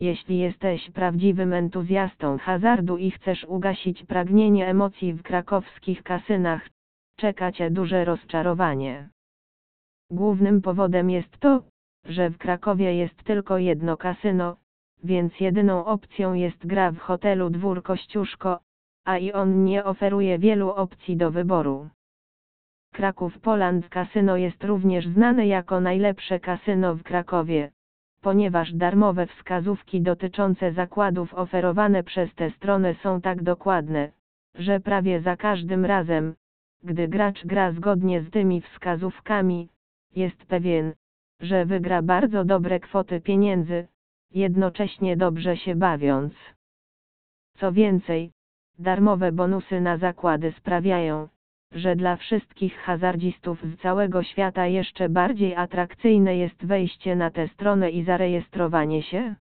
Jeśli jesteś prawdziwym entuzjastą hazardu i chcesz ugasić pragnienie emocji w krakowskich kasynach, czeka cię duże rozczarowanie. Głównym powodem jest to, że w Krakowie jest tylko jedno kasyno, więc jedyną opcją jest gra w hotelu Dwór Kościuszko, a i on nie oferuje wielu opcji do wyboru. Kraków Poland Casino jest również znane jako najlepsze kasyno w Krakowie, ponieważ darmowe wskazówki dotyczące zakładów oferowane przez tę stronę są tak dokładne, że prawie za każdym razem, gdy gracz gra zgodnie z tymi wskazówkami, jest pewien, że wygra bardzo dobre kwoty pieniędzy, jednocześnie dobrze się bawiąc. Co więcej, darmowe bonusy na zakłady sprawiają, że dla wszystkich hazardzistów z całego świata jeszcze bardziej atrakcyjne jest wejście na tę stronę i zarejestrowanie się?